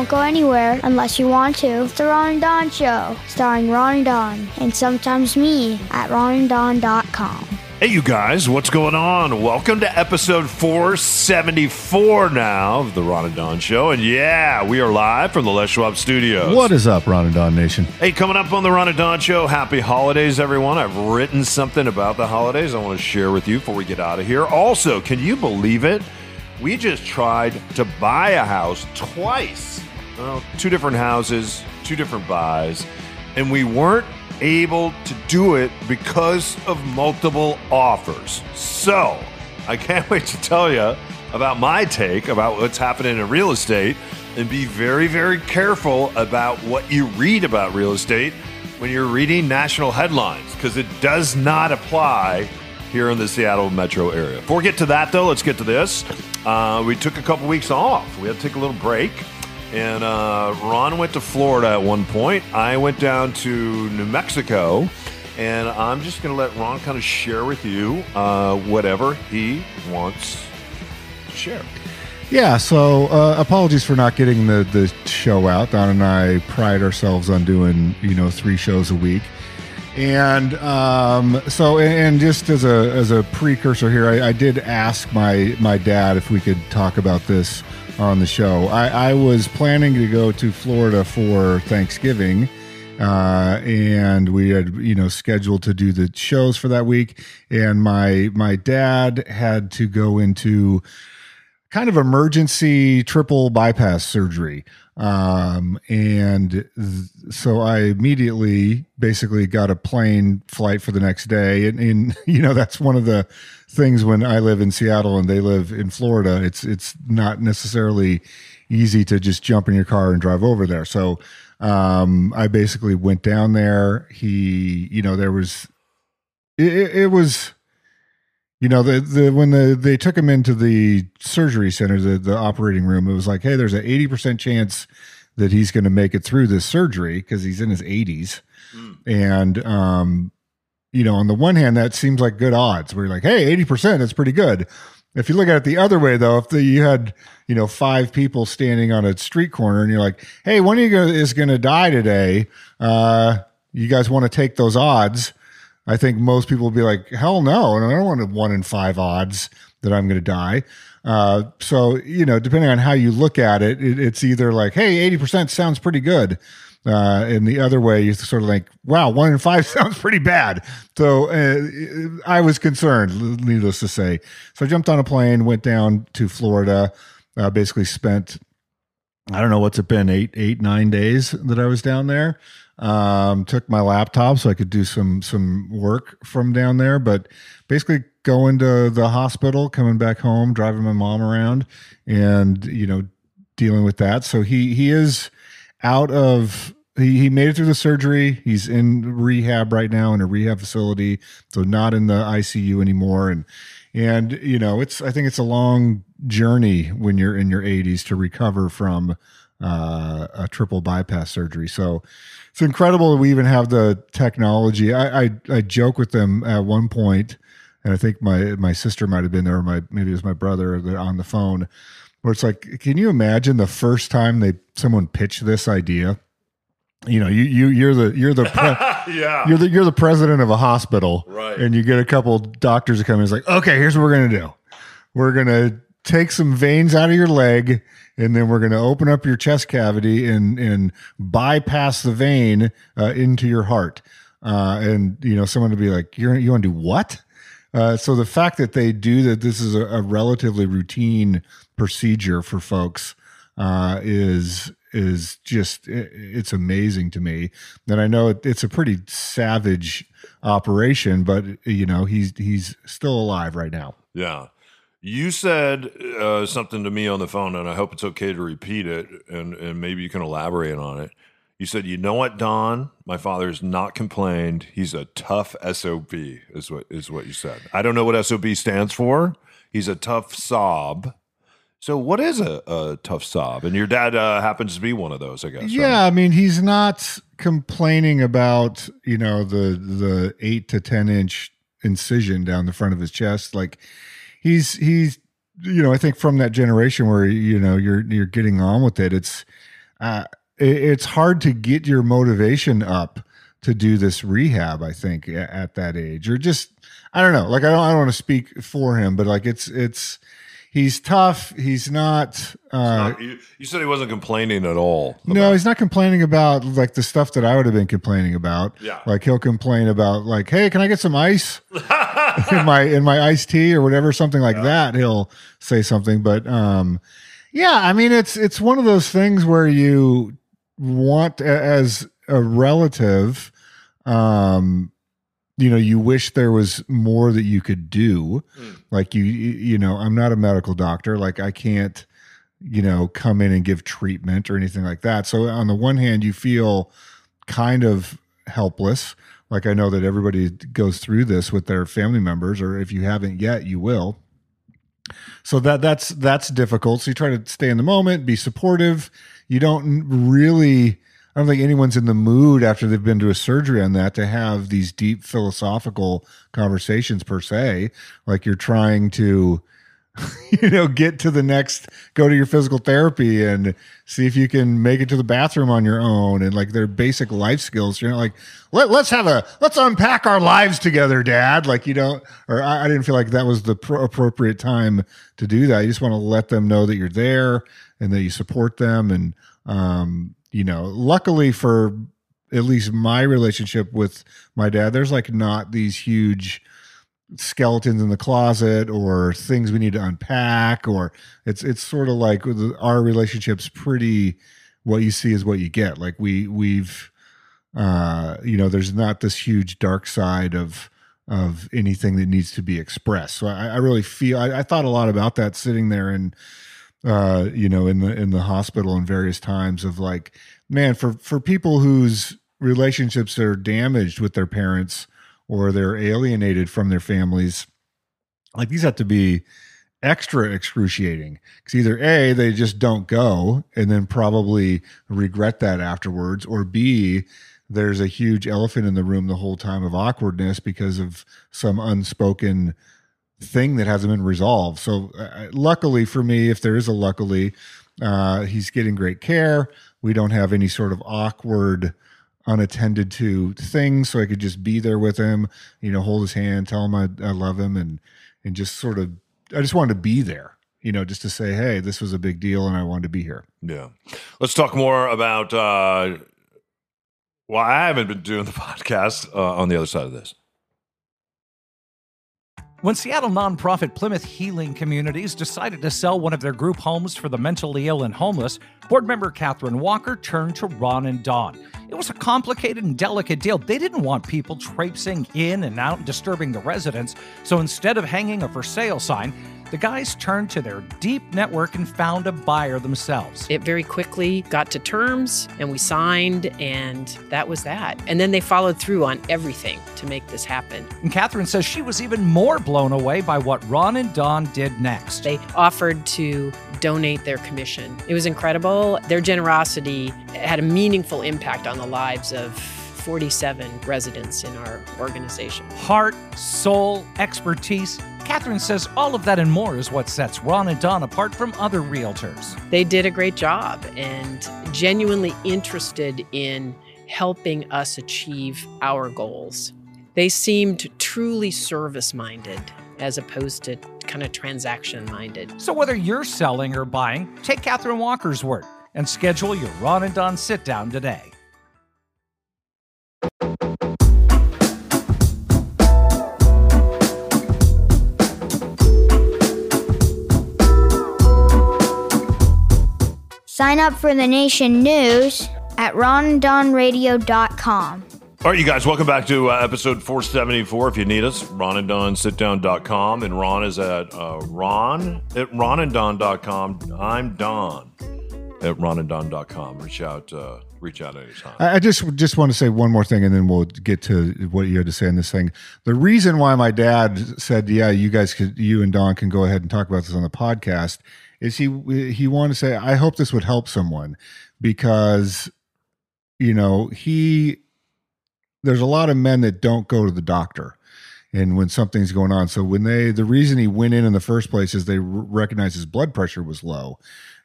Don't go anywhere unless you want to. It's the Ron and Don Show, starring Ron and Don, and sometimes me at ronanddon.com. Hey, you guys, what's going on? Welcome to episode 474 now of the Ron and Don Show. And yeah, we are live from the Les Schwab Studios. What is up, Ron and Don Nation? Hey, coming up on the Ron and Don Show, happy holidays, everyone. I've written something about the holidays I want to share with you before we get out of here. Also, can you believe it? We just tried to buy a house twice. Well, two different houses, two different buys, and we weren't able to do it because of multiple offers. So, I can't wait to tell you about my take about what's happening in real estate and be very, very careful about what you read about real estate when you're reading national headlines because it does not apply here in the Seattle metro area. Before we get to that, though, let's get to this. Uh, we took a couple weeks off. We had to take a little break. And uh, Ron went to Florida at one point. I went down to New Mexico. And I'm just going to let Ron kind of share with you uh, whatever he wants to share. Yeah, so uh, apologies for not getting the, the show out. Don and I pride ourselves on doing, you know, three shows a week. And um, so, and just as a as a precursor here, I, I did ask my my dad if we could talk about this on the show. I, I was planning to go to Florida for Thanksgiving, uh, and we had you know scheduled to do the shows for that week. And my my dad had to go into kind of emergency triple bypass surgery. Um, and th- so I immediately basically got a plane flight for the next day. And, and, you know, that's one of the things when I live in Seattle and they live in Florida, it's, it's not necessarily easy to just jump in your car and drive over there. So, um, I basically went down there. He, you know, there was, it, it- it was, you know the the when the they took him into the surgery center the the operating room it was like hey there's an 80% chance that he's going to make it through this surgery because he's in his 80s and um you know on the one hand that seems like good odds we're like hey 80% that's pretty good. If you look at it the other way though if the, you had you know five people standing on a street corner and you're like hey one of you is going to die today uh you guys want to take those odds I think most people will be like, hell no, and I don't want a one in five odds that I'm going to die. Uh, so you know, depending on how you look at it, it it's either like, hey, eighty percent sounds pretty good, uh, and the other way you sort of like, wow, one in five sounds pretty bad. So uh, I was concerned, needless to say. So I jumped on a plane, went down to Florida, uh, basically spent I don't know what's it been eight eight nine days that I was down there. Um, took my laptop so I could do some some work from down there, but basically going to the hospital, coming back home, driving my mom around, and you know dealing with that. So he he is out of he, he made it through the surgery. He's in rehab right now in a rehab facility, so not in the ICU anymore. And and you know it's I think it's a long journey when you're in your 80s to recover from uh, a triple bypass surgery. So it's incredible that we even have the technology. I, I I joke with them at one point, and I think my my sister might have been there, or my maybe it was my brother on the phone, where it's like, can you imagine the first time they someone pitched this idea? You know, you you you're the you're the pre- yeah. you're the you're the president of a hospital, Right. And you get a couple doctors to come in. It's like, okay, here's what we're gonna do. We're gonna take some veins out of your leg, and then we're gonna open up your chest cavity and and bypass the vein uh, into your heart. Uh, and you know, someone to be like, you're you want to do what? Uh, so the fact that they do that, this is a, a relatively routine procedure for folks, uh, is is just it's amazing to me. And I know it, it's a pretty savage operation, but you know he's he's still alive right now. Yeah. You said uh, something to me on the phone, and I hope it's okay to repeat it, and, and maybe you can elaborate on it. You said, "You know what, Don? My father's not complained. He's a tough sob." Is what is what you said. I don't know what sob stands for. He's a tough sob. So, what is a, a tough sob? And your dad uh, happens to be one of those, I guess. right? Yeah, I mean, he's not complaining about you know the the eight to ten inch incision down the front of his chest. Like he's he's you know I think from that generation where you know you're you're getting on with it. It's uh, it, it's hard to get your motivation up to do this rehab. I think at that age, or just I don't know. Like I don't I don't want to speak for him, but like it's it's. He's tough. He's not. Uh, Not- you, you said he wasn't complaining at all. no, he's not complaining about like the stuff that I would have been complaining about. Yeah. Like he'll complain about like, hey, can I get some ice in my in my iced tea or whatever, something like that. He'll say something. But um yeah, I mean it's it's one of those things where you want as a relative, um, you know, you wish there was more that you could do. Like you you you know, I'm not a medical doctor. Like I can't you know, come in and give treatment or anything like that. So on the one hand, you feel kind of helpless. Like I know that everybody goes through this with their family members, or if you haven't yet, you will. So that that's that's difficult. So you try to stay in the moment, be supportive. You don't really. I don't think anyone's in the mood after they've been to a surgery on that to have these deep philosophical conversations per se. Like you're trying to you know, get to the next, go to your physical therapy and see if you can make it to the bathroom on your own and like their basic life skills. You're not like, Let, let's have a, let's unpack our lives together, dad. Like, you don't, or I, I didn't feel like that was the pro- appropriate time to do that. You just want to let them know that you're there and that you support them. And, um, you know, luckily for at least my relationship with my dad, there's like not these huge, skeletons in the closet or things we need to unpack or it's it's sort of like our relationship's pretty what you see is what you get. Like we we've uh you know there's not this huge dark side of of anything that needs to be expressed. So i, I really feel I, I thought a lot about that sitting there and uh you know in the in the hospital in various times of like man for for people whose relationships are damaged with their parents or they're alienated from their families like these have to be extra excruciating because either a they just don't go and then probably regret that afterwards or b there's a huge elephant in the room the whole time of awkwardness because of some unspoken thing that hasn't been resolved. So uh, luckily for me if there is a luckily uh, he's getting great care. We don't have any sort of awkward unattended to things so i could just be there with him you know hold his hand tell him i, I love him and and just sort of i just wanted to be there you know just to say hey this was a big deal and i wanted to be here Yeah. Let's talk more about. Uh, well, I haven't been doing the podcast uh, on the other side of this. When Seattle nonprofit Plymouth Healing Communities decided to sell one of their group homes for the mentally ill and homeless, board member Catherine Walker turned to Ron and Don. It was a complicated and delicate deal. They didn't want people traipsing in and out disturbing the residents, so instead of hanging a for sale sign, the guys turned to their deep network and found a buyer themselves. It very quickly got to terms and we signed, and that was that. And then they followed through on everything to make this happen. And Catherine says she was even more blown away by what Ron and Don did next. They offered to donate their commission. It was incredible. Their generosity had a meaningful impact on the lives of 47 residents in our organization. heart, soul, expertise. Catherine says all of that and more is what sets Ron and Don apart from other realtors. They did a great job and genuinely interested in helping us achieve our goals. They seemed truly service minded as opposed to kind of transaction minded. So whether you're selling or buying, take Catherine Walker's word and schedule your Ron and Don sit down today. Sign up for the Nation News at ronandonradio.com. All right, you guys, welcome back to uh, episode 474. If you need us, ronanddonsitdown.com. And Ron is at uh, ron at ronanddon.com. I'm Don at ronanddon.com. Reach out uh, reach out anytime. I I just just want to say one more thing, and then we'll get to what you had to say in this thing. The reason why my dad said, "Yeah, you guys could, you and Don can go ahead and talk about this on the podcast," is he he wanted to say, "I hope this would help someone," because you know he there's a lot of men that don't go to the doctor and when something's going on. So when they the reason he went in in the first place is they recognized his blood pressure was low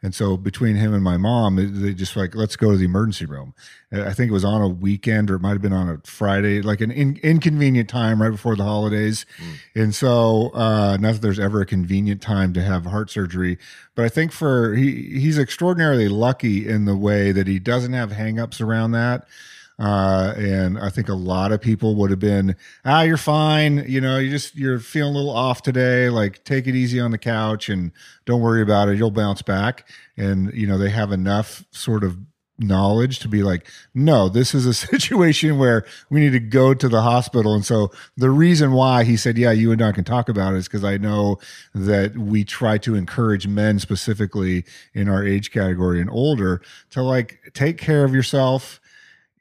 and so between him and my mom they- just like let's go to the emergency room. I think it was on a weekend or it might have been on a friday like an in, inconvenient time right before the holidays. And so uh not that there's ever a convenient time to have heart surgery but i think for he he's extraordinarily lucky in the way that he doesn't have hangups around that uh, and I think a lot of people would have been, ah, you're fine. You know, you just, you're feeling a little off today. Like, take it easy on the couch and don't worry about it. You'll bounce back. And, you know, they have enough sort of knowledge to be like, no, this is a situation where we need to go to the hospital. And so the reason why he said, yeah, you and Don can talk about it is because I know that we try to encourage men specifically in our age category and older to like take care of yourself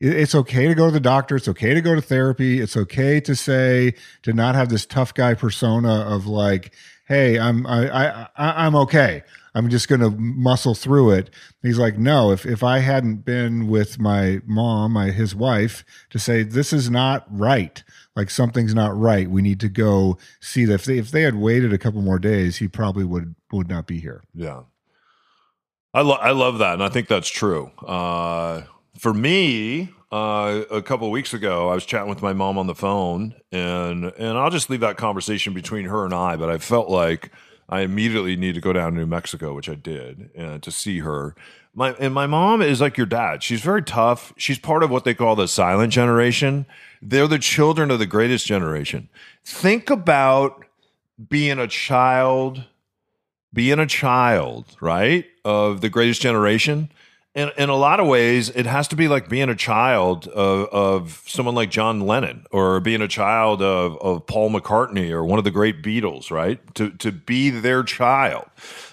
it's okay to go to the doctor. It's okay to go to therapy. It's okay to say to not have this tough guy persona of like hey i'm i, I i'm okay. I'm just gonna muscle through it. He's like no if if i hadn't been with my mom my his wife to say this is not right. Like something's not right. We need to go see that. If they, if they had waited a couple more days he probably would would not be here. Yeah. I, lo- I love that. And I think that's true. Uh, for me, uh, a couple of weeks ago, I was chatting with my mom on the phone, and, and I'll just leave that conversation between her and I, but I felt like I immediately need to go down to New Mexico, which I did, uh, to see her. My, and my mom is like your dad. She's very tough. She's part of what they call the silent generation. They're the children of the greatest generation. Think about being a child being a child, right, of the greatest generation. In, in a lot of ways, it has to be like being a child of, of someone like John Lennon or being a child of, of Paul McCartney or one of the great Beatles, right? To, to be their child.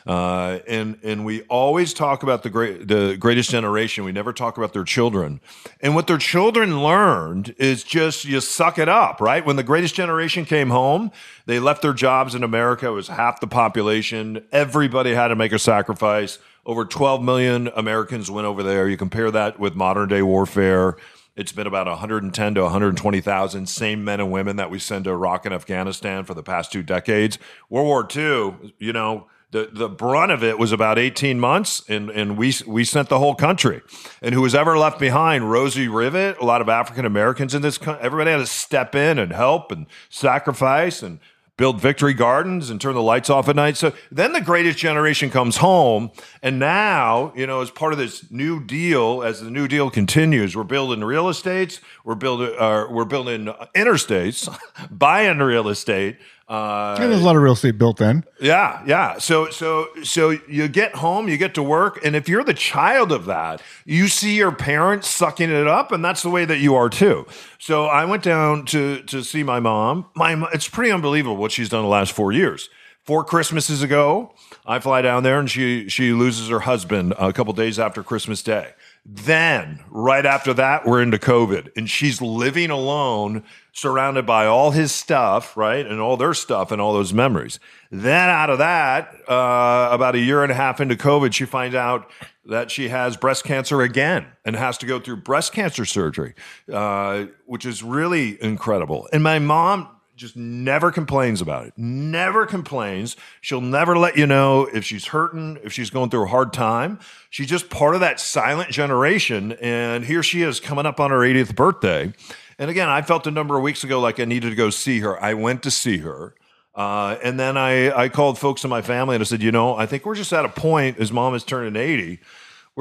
Uh, and, and we always talk about the great, the greatest generation. We never talk about their children. And what their children learned is just you suck it up, right? When the greatest generation came home, they left their jobs in America. It was half the population. Everybody had to make a sacrifice. Over 12 million Americans went over there. You compare that with modern day warfare. It's been about 110 to 120,000 same men and women that we send to Iraq and Afghanistan for the past two decades. World War II, you know, the, the brunt of it was about 18 months, and, and we, we sent the whole country. And who was ever left behind, Rosie Rivet, a lot of African Americans in this country, everybody had to step in and help and sacrifice and build victory gardens and turn the lights off at night. So then the greatest generation comes home. And now, you know, as part of this new deal, as the new deal continues, we're building real estates, we're building, uh, we're building interstates, buying real estate. Uh, yeah, there's a lot of real estate built in. yeah, yeah. So so so you get home, you get to work, and if you're the child of that, you see your parents sucking it up, and that's the way that you are too. So I went down to to see my mom. My it's pretty unbelievable what she's done the last four years. Four Christmases ago, I fly down there, and she she loses her husband a couple days after Christmas Day. Then, right after that, we're into COVID, and she's living alone, surrounded by all his stuff, right, and all their stuff, and all those memories. Then, out of that, uh, about a year and a half into COVID, she finds out that she has breast cancer again and has to go through breast cancer surgery, uh, which is really incredible. And my mom just never complains about it. Never complains. She'll never let you know if she's hurting, if she's going through a hard time. She's just part of that silent generation. And here she is coming up on her 80th birthday. And again, I felt a number of weeks ago like I needed to go see her. I went to see her. Uh, and then I, I called folks in my family and I said, you know, I think we're just at a point as mom is turning 80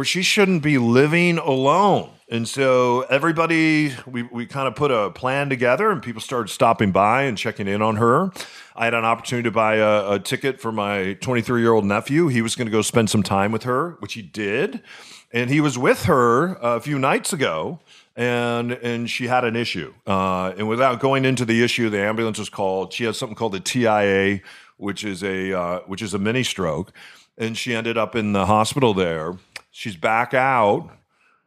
where she shouldn't be living alone. And so everybody, we, we kind of put a plan together and people started stopping by and checking in on her. I had an opportunity to buy a, a ticket for my 23 year old nephew. He was going to go spend some time with her, which he did. And he was with her a few nights ago and and she had an issue. Uh, and without going into the issue, the ambulance was called. She has something called a TIA, which is a uh, which is a mini stroke, and she ended up in the hospital there. She's back out,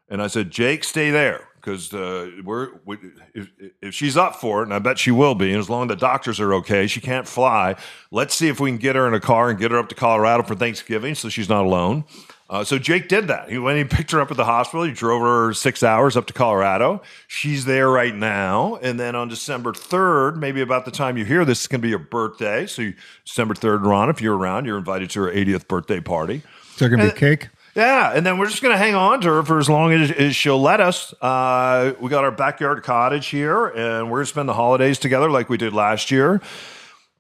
And I said, Jake, stay there because uh, we're we, if, if she's up for it, and I bet she will be, and as long as the doctors are okay, she can't fly. Let's see if we can get her in a car and get her up to Colorado for Thanksgiving, so she's not alone. Uh, so Jake did that. He went, he picked her up at the hospital. He drove her six hours up to Colorado. She's there right now. And then on December 3rd, maybe about the time you hear this, it's going to be your birthday. So you, December 3rd, Ron, if you're around, you're invited to her 80th birthday party. Is there gonna be cake? Yeah, and then we're just going to hang on to her for as long as, as she'll let us. Uh, we got our backyard cottage here, and we're going to spend the holidays together like we did last year.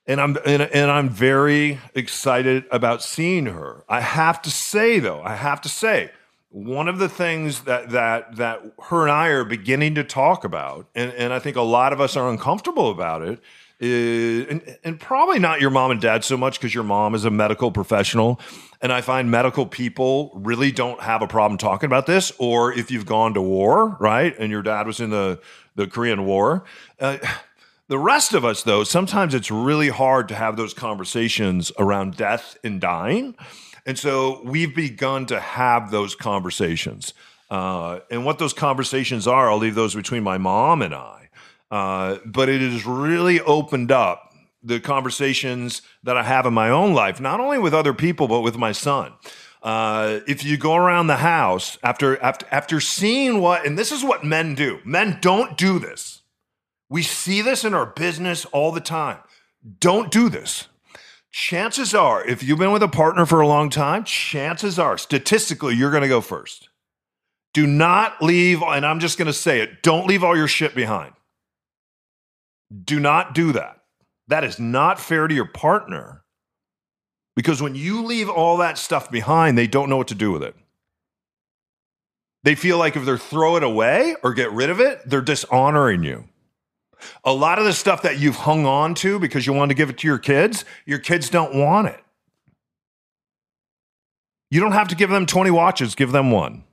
And I'm and, and I'm very excited about seeing her. I have to say though, I have to say, one of the things that that that her and I are beginning to talk about, and, and I think a lot of us are uncomfortable about it, is and, and probably not your mom and dad so much because your mom is a medical professional. And I find medical people really don't have a problem talking about this. Or if you've gone to war, right? And your dad was in the, the Korean War. Uh, the rest of us, though, sometimes it's really hard to have those conversations around death and dying. And so we've begun to have those conversations. Uh, and what those conversations are, I'll leave those between my mom and I. Uh, but it has really opened up the conversations that I have in my own life, not only with other people, but with my son. Uh, if you go around the house after, after, after seeing what, and this is what men do, men don't do this. We see this in our business all the time. Don't do this. Chances are, if you've been with a partner for a long time, chances are, statistically, you're going to go first. Do not leave, and I'm just going to say it don't leave all your shit behind. Do not do that. That is not fair to your partner because when you leave all that stuff behind, they don't know what to do with it. They feel like if they're throw it away or get rid of it, they're dishonoring you. A lot of the stuff that you've hung on to because you want to give it to your kids, your kids don't want it. You don't have to give them 20 watches, give them one.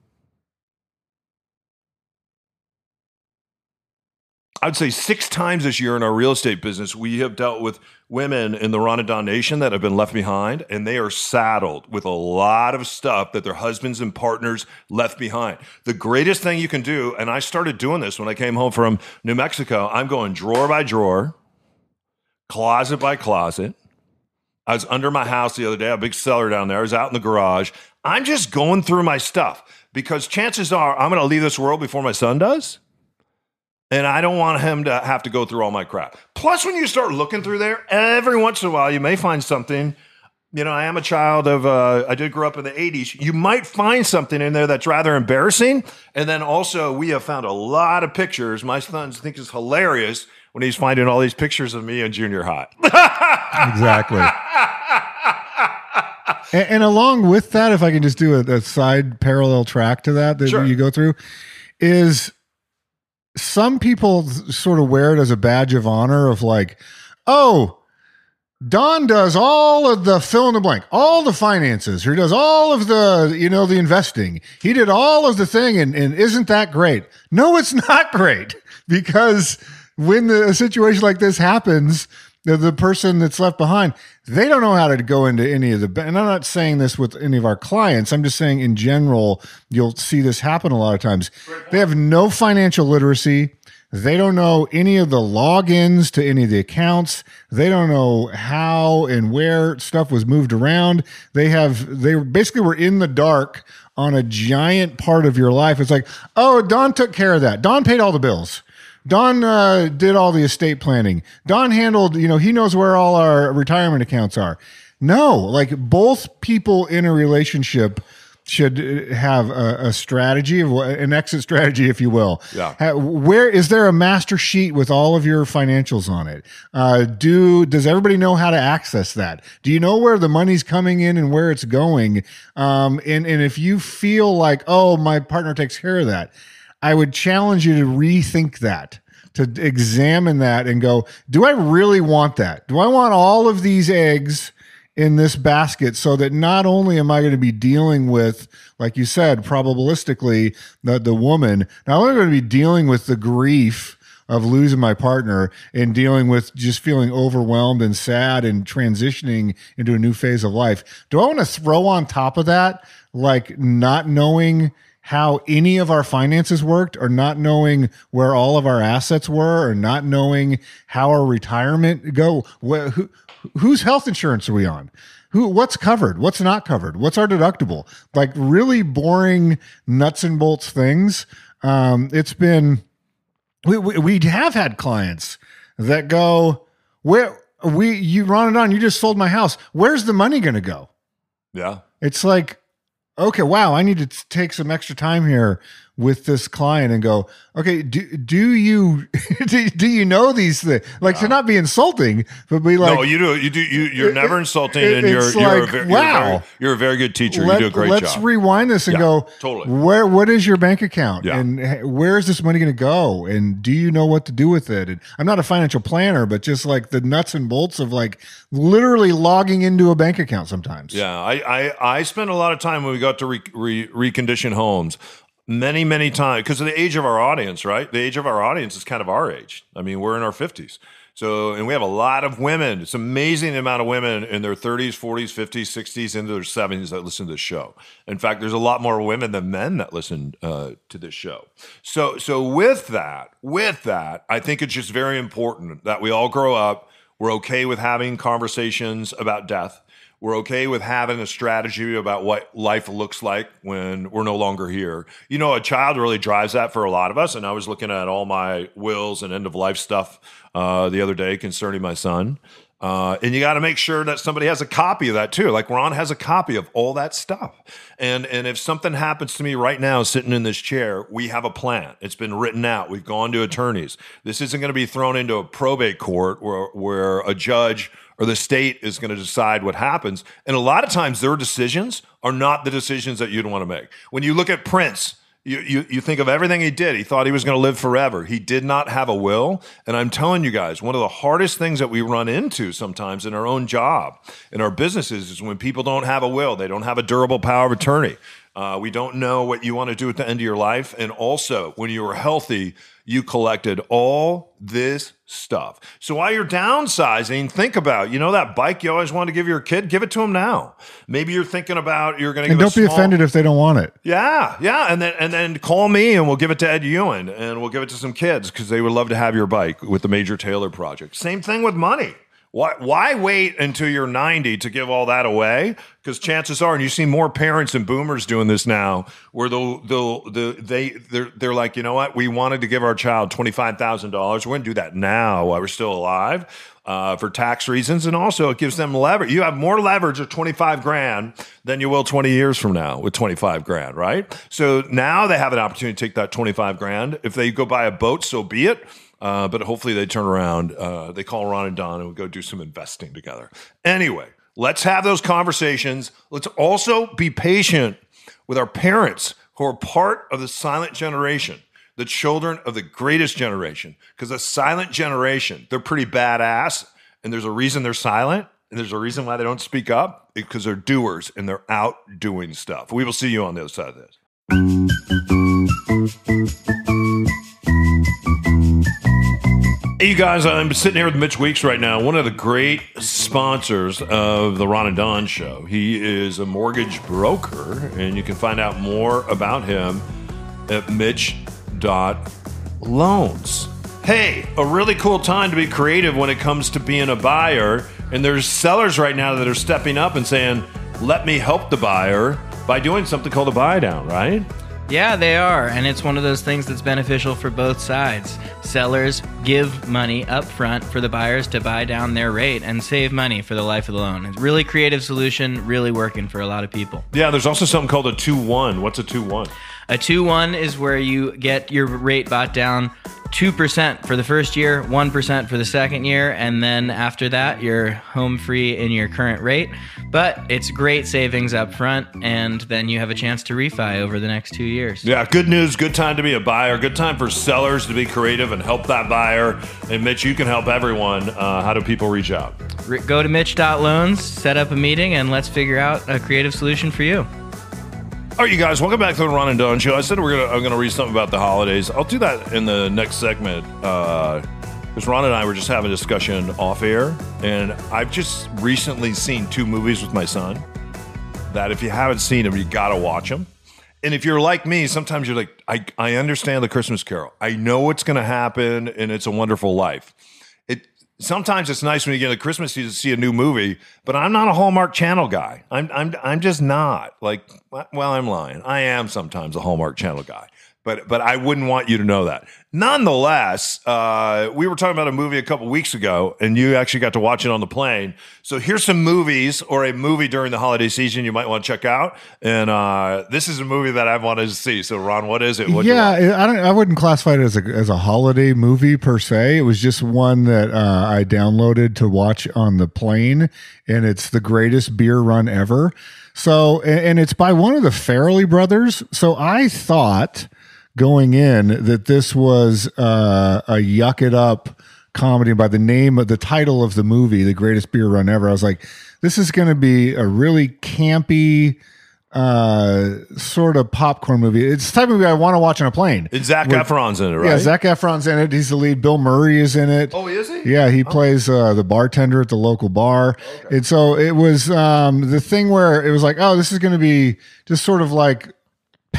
I'd say six times this year in our real estate business, we have dealt with women in the Ron and Don Nation that have been left behind, and they are saddled with a lot of stuff that their husbands and partners left behind. The greatest thing you can do, and I started doing this when I came home from New Mexico, I'm going drawer by drawer, closet by closet. I was under my house the other day, a big cellar down there. I was out in the garage. I'm just going through my stuff because chances are I'm going to leave this world before my son does. And I don't want him to have to go through all my crap. Plus, when you start looking through there, every once in a while, you may find something. You know, I am a child of, uh, I did grow up in the 80s. You might find something in there that's rather embarrassing. And then also, we have found a lot of pictures. My son thinks it's hilarious when he's finding all these pictures of me in junior high. exactly. and, and, along with that, if I can just do a, a side parallel track to that that Sure. you go through, is some people sort of wear it as a badge of honor of like, oh, Don does all of the fill in the blank, all the finances, or does all of the, you know, the investing. He did all of the thing, and, and isn't that great? No, it's not great because when the, a situation like this happens, the, the person that's left behind, they don't know how to go into any of the. And I'm not saying this with any of our clients. I'm just saying in general, you'll see this happen a lot of times. They have no financial literacy. They don't know any of the logins to any of the accounts. They don't know how and where stuff was moved around. They have they basically were in the dark on a giant part of your life. It's like, oh, Don took care of that. Don paid all the bills. Don uh, did all the estate planning. Don handled, you know, he knows where all our retirement accounts are. No, like both people in a relationship should uh, have a, a strategy, of an exit strategy, if you will. Yeah. Where is there a master sheet with all of your financials on it? Uh, do does everybody know how to access that? Do you know where the money's coming in and where it's going? Um, and and if you feel like, oh, my partner takes care of that, I would challenge you to rethink that. To examine that and go, do I really want that? Do I want all of these eggs in this basket so that not only am I going to be dealing with, like you said, probabilistically, the, the woman, not only am I going to be dealing with the grief of losing my partner and dealing with just feeling overwhelmed and sad and transitioning into a new phase of life. Do I want to throw on top of that, like not knowing how any of our finances worked or not knowing where all of our assets were or not knowing how our retirement go. Wh- who, whose health insurance are we on? Who what's covered? What's not covered? What's our deductible? Like really boring nuts and bolts things. Um, it's been we, we, we have had clients that go where we you Ron and on you just sold my house. Where's the money going to go? Yeah. it's like okay wow i need to take some extra time here with this client and go okay do, do you do, do you know these things like to not be insulting but be like no, you do. You do. You, you're It- never insulting, it- and you're you're, a like, ver- you're, a wow. very, you're a very good teacher. let, you do a great job. let's rewind this and Yeah, go totally. where what is your bank account Yeah. and eh, where is this money going to go and do you know what to do with it and i'm not a financial planner but just like the nuts and bolts of like literally logging into a bank account sometimes Yeah, I, I, I spent a lot of time when we got to re, re, recondition homes. Many, many times because of the age of our audience, right? The age of our audience is kind of our age. I mean, we're in our fifties, so and we have a lot of women. It's amazing the amount of women in their thirties, forties, fifties, sixties, into their seventies that listen to this show. In fact, there's a lot more women than men that listen uh, to this show. So, so with that, with that, I think it's just very important that we all grow up. We're okay with having conversations about death. We're okay with having a strategy about what life looks like when we're no longer here. You know, a child really drives that for a lot of us. And I was looking at all my wills and end of life stuff uh, the other day concerning my son. Uh, and you got to make sure that somebody has a copy of that too. Like Ron has a copy of all that stuff. And and if something happens to me right now, sitting in this chair, we have a plan. It's been written out. We've gone to attorneys. This isn't going to be thrown into a probate court where where a judge or the state is going to decide what happens. And a lot of times, their decisions are not the decisions that you'd want to make. When you look at Prince, you, you, you think of everything he did. He thought he was going to live forever. He did not have a will. And I'm telling you guys, one of the hardest things that we run into sometimes in our own job, in our businesses, is when people don't have a will. They don't have a durable power of attorney. Uh, we don't know what you want to do at the end of your life. And also, when you are healthy, you collected all this stuff. So while you're downsizing, think about, you know, that bike you always wanted to give your kid, give it to him now. Maybe you're thinking about you're going to and give a don't be offended if they don't want it yeah, yeah, and then and then call me and we'll give it to Ed Ewing and we'll give it to some kids because they would love to have your bike with the Major Taylor project. Same thing with money. Why why wait until you're 90 to give all that away? Because chances are, and you see more parents and boomers doing this now, where they'll they'll the they they're they're like, you know what, we wanted to give our child twenty five thousand dollars. We're gonna do that now while we're still alive. Uh, for tax reasons, and also it gives them leverage. You have more leverage of 25 grand than you will 20 years from now with 25 grand, right? So now they have an opportunity to take that 25 grand. If they go buy a boat, so be it. Uh, but hopefully they turn around. Uh, they call Ron and Don and we go do some investing together. Anyway, let's have those conversations. Let's also be patient with our parents who are part of the silent generation, the children of the greatest generation. Because the silent generation, they're pretty badass, and there's a reason they're silent, and there's a reason why they don't speak up because they're doers and they're out doing stuff. We will see you on the other side of this. Hey, you guys, I'm sitting here with Mitch Weeks right now, one of the great sponsors of the Ron and Don show. He is a mortgage broker, and you can find out more about him at mitch.loans. Hey, a really cool time to be creative when it comes to being a buyer, and there's sellers right now that are stepping up and saying, let me help the buyer by doing something called a buy down, right? Yeah, they are, and it's one of those things that's beneficial for both sides. Sellers give money up front for the buyers to buy down their rate and save money for the life of the loan. It's really creative solution, really working for a lot of people. Yeah, there's also something called a 2 1. What's a 2 1? A 2 1 is where you get your rate bought down 2% for the first year, 1% for the second year, and then after that, you're home free in your current rate. But it's great savings up front, and then you have a chance to refi over the next two years. Yeah, good news. Good time to be a buyer. Good time for sellers to be creative and help that buyer. And Mitch, you can help everyone. Uh, how do people reach out? Go to Mitch.loans, set up a meeting, and let's figure out a creative solution for you. All right, you guys, welcome back to the Ron and Don Show. I said we're gonna I'm gonna read something about the holidays. I'll do that in the next segment uh, because Ron and I were just having a discussion off air, and I've just recently seen two movies with my son that if you haven't seen them, you gotta watch them. and if you're like me, sometimes you're like, I, I understand the Christmas Carol. I know what's to happen, and it's a wonderful life. Sometimes it's nice when you get a Christmas to see a new movie, but I'm not a Hallmark Channel guy. I'm I'm I'm just not. Like, well, I'm lying. I am sometimes a Hallmark Channel guy but but I wouldn't want you to know that. Nonetheless, uh, we were talking about a movie a couple weeks ago, and you actually got to watch it on the plane. So here's some movies or a movie during the holiday season you might want to check out. And uh, this is a movie that I've wanted to see. So Ron, what is it? What'd yeah. I don't. I wouldn't classify it as a as a holiday movie per se. It was just one that uh, I downloaded to watch on the plane, and it's the greatest beer run ever. So, and, and it's by one of the Farrelly brothers. So I thought going in that this was uh, a yuck it up comedy by the name of the title of the movie, The Greatest Beer Run Ever. I was like, this is going to be a really campy uh sort of popcorn movie. It's the type of movie I want to watch on a plane. And Zac With- Efron's in it, right? Yeah, Zac Efron's in it. He's the lead. Bill Murray is in it. Oh, is he? Yeah, he plays uh, the bartender at the local bar. And so it was um, the thing where it was like, oh, this is going to be just sort of like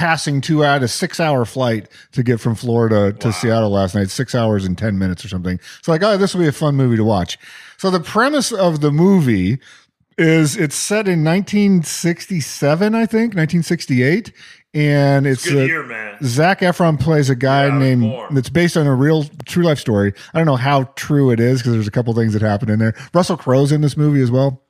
passing two out a six hour flight to get from Florida to Seattle last night, six hours and 10 minutes or something. So like, oh, this will be a fun movie to watch. So the premise of the movie is it's set in 1967, I think, 1968. And it's, Good a- year, man. Zac Efron plays a guy Yeah, named that's based on a real true life story. I don't know how true it is because there's a couple things that happen in there. Russell Crowe's in this movie as well.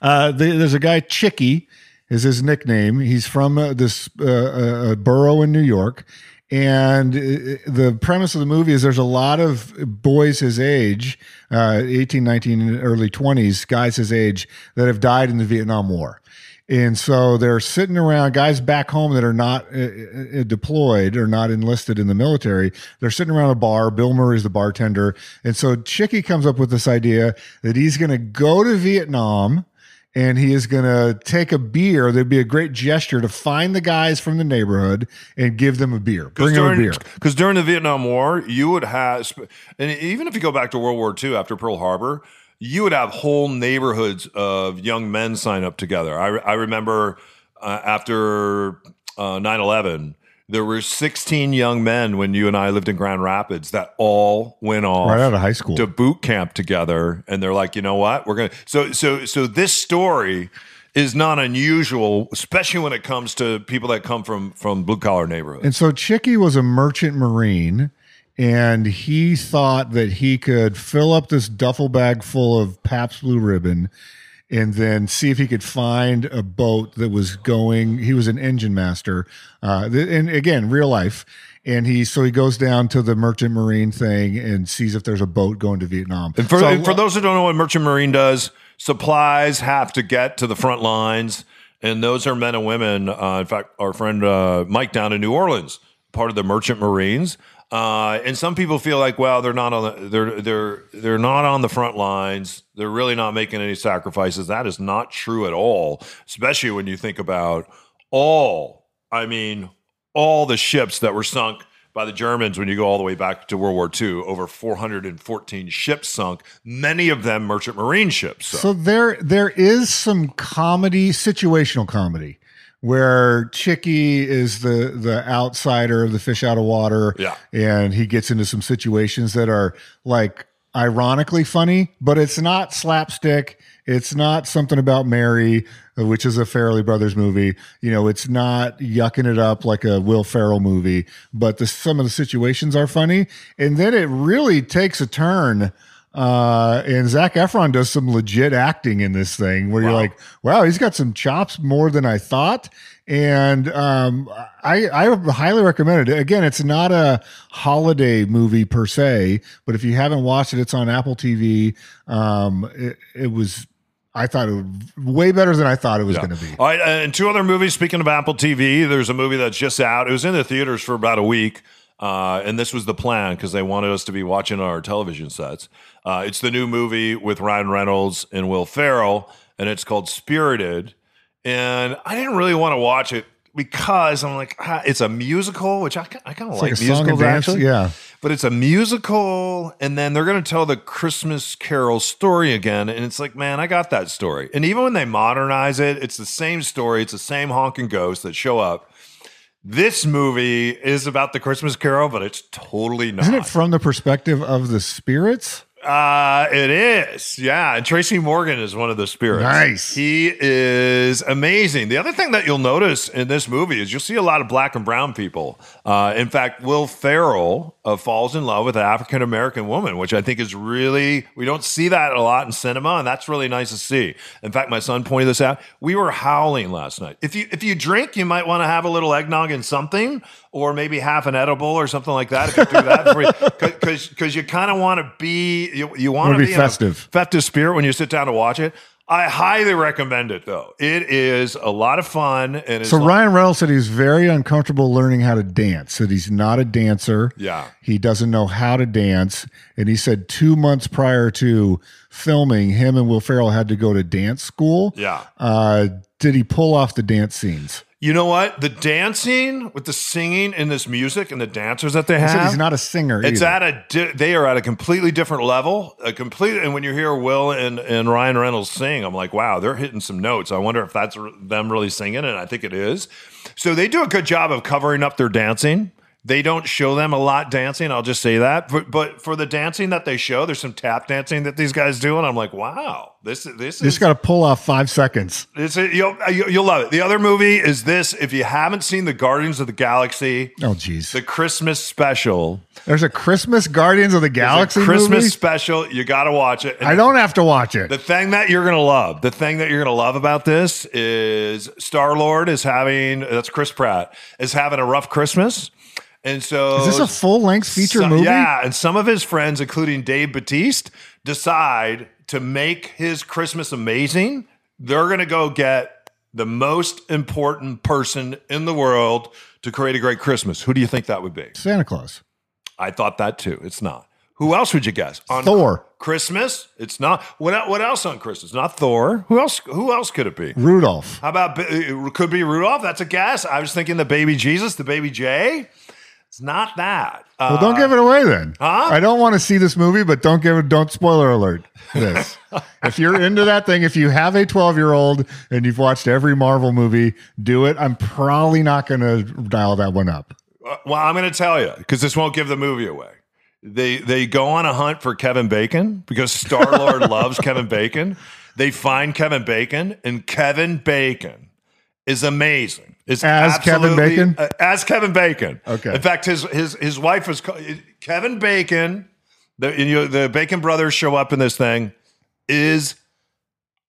Uh, the, there's a guy Chicky is his nickname. He's from uh, this uh, uh, borough in New York, and uh, the premise of the movie is there's a lot of boys his age, uh, 18, 19, early 20s, guys his age that have died in the Vietnam War. And so they're sitting around, guys back home that are not uh, uh, deployed or not enlisted in the military. They're sitting around a bar. Bill Murray's the bartender. And so Chicky comes up with this idea that he's going to go to Vietnam and he is going to take a beer. There'd be a great gesture to find the guys from the neighborhood and give them a beer. Bring them a beer. Because during the Vietnam War, you would have, and even if you go back to World War II after Pearl Harbor, you would have whole neighborhoods of young men sign up together. I, I remember uh, after uh, 9-11, there were 16 young men when you and I lived in Grand Rapids that all went off Right out of high school. to boot camp together and they're like you know what we're gonna so so so this story is not unusual especially when it comes to people that come from from blue collar neighborhoods And so Chicky was a merchant marine, and he thought that he could fill up this duffel bag full of Pabst Blue Ribbon and then see if he could find a boat that was going. He was an engine master, uh, and again, real life. And he so he goes down to the merchant marine thing and sees if there's a boat going to Vietnam. and for, So- and for those who don't know what merchant marine does supplies have to get to the front lines and those are men and women uh, in fact our friend uh, mike down in new orleans part of the merchant marines uh, and some people feel like well they're not on the they're they're they're not on the front lines they're really not making any sacrifices that is not true at all especially when you think about all i mean all the ships that were sunk by the Germans when you go all the way back to World War II. Over 414 ships sunk, many of them merchant marine ships. So, So there there is some comedy, situational comedy, where Chicky is the the outsider of the fish out of water. Yeah. And he gets into some situations that are like ironically funny, but it's not slapstick. It's not something about Mary, which is a Farrelly Brothers movie. You know, it's not yucking it up like a Will Ferrell movie, but the, some of the situations are funny. And then it really takes a turn. Uh, and Zac Efron does some legit acting in this thing where you're like, wow, he's got some chops more than I thought. And um, I, I highly recommend it. Again, it's not a holiday movie per se, but if you haven't watched it, it's on Apple TV. Um, it, it was, I thought it was way better than I thought it was yeah. going to be. All right, and two other movies. Speaking of Apple TV, there's a movie that's just out. It was in the theaters for about a week. Uh, and this was the plan because they wanted us to be watching our television sets. Uh, it's the new movie with Ryan Reynolds and Will Ferrell, and it's called Spirited. And I didn't really want to watch it because I'm like, ah, it's a musical, which I, I kind of like, like a song and musicals actually. Yeah. But it's a musical, and then they're going to tell the Christmas Carol story again. And it's like, man, I got that story. And even when they modernize it, it's the same story. It's the same honking ghosts that show up. This movie is about the Christmas Carol, but it's totally not. Isn't it from the perspective of the spirits? Uh, it is. Yeah. And Tracy Morgan is one of the spirits. Nice. He is amazing. The other thing that you'll notice in this movie is you'll see a lot of black and brown people. Uh, in fact, Will Ferrell uh, falls in love with an African American woman, which I think is really, we don't see that a lot in cinema, and that's really nice to see. In fact, my son pointed this out. We were howling last night. If you if you drink, you might want to have a little eggnog and something, or maybe half an edible or something like that. If you do that, because because you kind of want to be you, you want Wanna be be festive. festive spirit when you sit down to watch it. I highly recommend it though. It is a lot of fun and So Ryan Reynolds said he's very uncomfortable learning how to dance. That he's not a dancer. Yeah. He doesn't know how to dance. And he said two months prior to filming, him and Will Ferrell had to go to dance school. Yeah. Uh, did he pull off the dance scenes? You know what? The dancing with the singing and this music and the dancers that they have. said he's not a singer. It's either. at a di- they are at a completely different level. A complete and when you hear Will and, and Ryan Reynolds sing, I'm like, wow, they're hitting some notes. I wonder if that's them really singing, and I think it is. So they do a good job of covering up their dancing. They don't show them a lot dancing. I'll just say that. But, but for the dancing that they show, there's some tap dancing that these guys do, and I'm like, wow, this is this You is just got to pull off five seconds. it's a, you'll uh, you'll love it. The other movie is this. If you haven't seen the Guardians of the Galaxy, Oh, geez. the Christmas special, There's a Christmas Guardians of the Galaxy Christmas movie. special. You got to watch it. And I don't have to watch it. The thing that you're gonna love, the thing that you're gonna love about this is Star Lord is having that's Chris Pratt is having a rough Christmas, and so Is this a full length feature so- movie? Yeah, and some of his friends, including Dave Bautista, decide to make his Christmas amazing. They're gonna go get the most important person in the world to create a great Christmas. Who do you think that would be? Santa Claus. I thought that too. It's not. Who else would you guess? On Thor. Christmas? It's not. What what else on Christmas? Not Thor. Who else? Who else could it be? Rudolph. How about it uh, could be Rudolph? That's a guess. I was thinking the baby Jesus, the baby J. It's not that. Well, don't give it away then. huh? I don't want to see this movie, but don't give it. Don't spoiler alert this. if you're into that thing, if you have a 12 year old and you've watched every Marvel movie, do it. I'm probably not going to dial that one up. Uh, Well, I'm going to tell you because this won't give the movie away. They they go on a hunt for Kevin Bacon because Star Lord loves Kevin Bacon. They find Kevin Bacon, and Kevin Bacon is amazing. As Kevin Bacon? uh, as Kevin Bacon. Okay. In fact, his his his wife is Kevin Bacon. The you know, the Bacon brothers show up in this thing is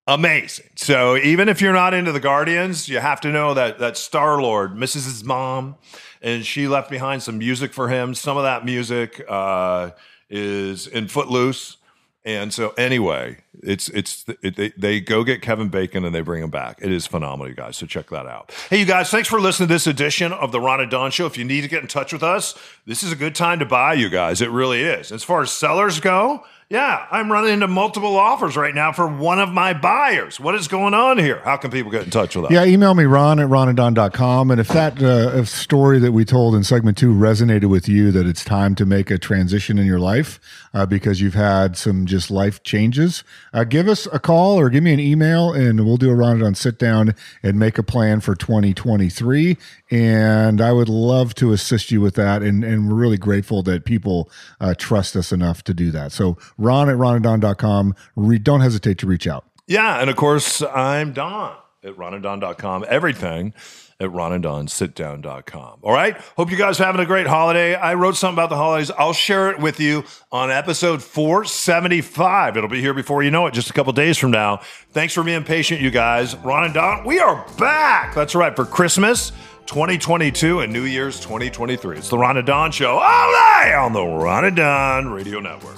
amazing. So even if you're not into the Guardians, you have to know that that Star Lord misses his mom, and she left behind some music for him. Some of that music uh, is in Footloose. And so, anyway, it's it's it, they, they go get Kevin Bacon and they bring him back. It is phenomenal, you guys. So check that out. Hey, you guys, thanks for listening to this edition of the Ron and Don Show. If you need to get in touch with us, this is a good time to buy, you guys. It really is. As far as sellers go, yeah, I'm running into multiple offers right now for one of my buyers. What is going on here? How can people get in touch with us? Yeah, email me, ron at ronandon.com. And if that uh, if story that we told in segment two resonated with you, that it's time to make a transition in your life uh, because you've had some just life changes, uh, give us a call or give me an email and we'll do a Ron and Don sit down and make a plan for 2023. And I would love to assist you with that. And, and we're really grateful that people uh, trust us enough to do that. So, ron at ronandon.com. Re- don't hesitate to reach out. Yeah, and of course, I'm Don at ronandon.com. Everything at ronanddonsitdown.com. All right? Hope you guys are having a great holiday. I wrote something about the holidays. I'll share it with you on episode 475. It'll be here before you know it, just a couple days from now. Thanks for being patient, you guys. Ron and Don, we are back. That's right, for Christmas 2022 and New Year's 2023. It's the Ron and Don Show, all day on the Ron and Don Radio Network.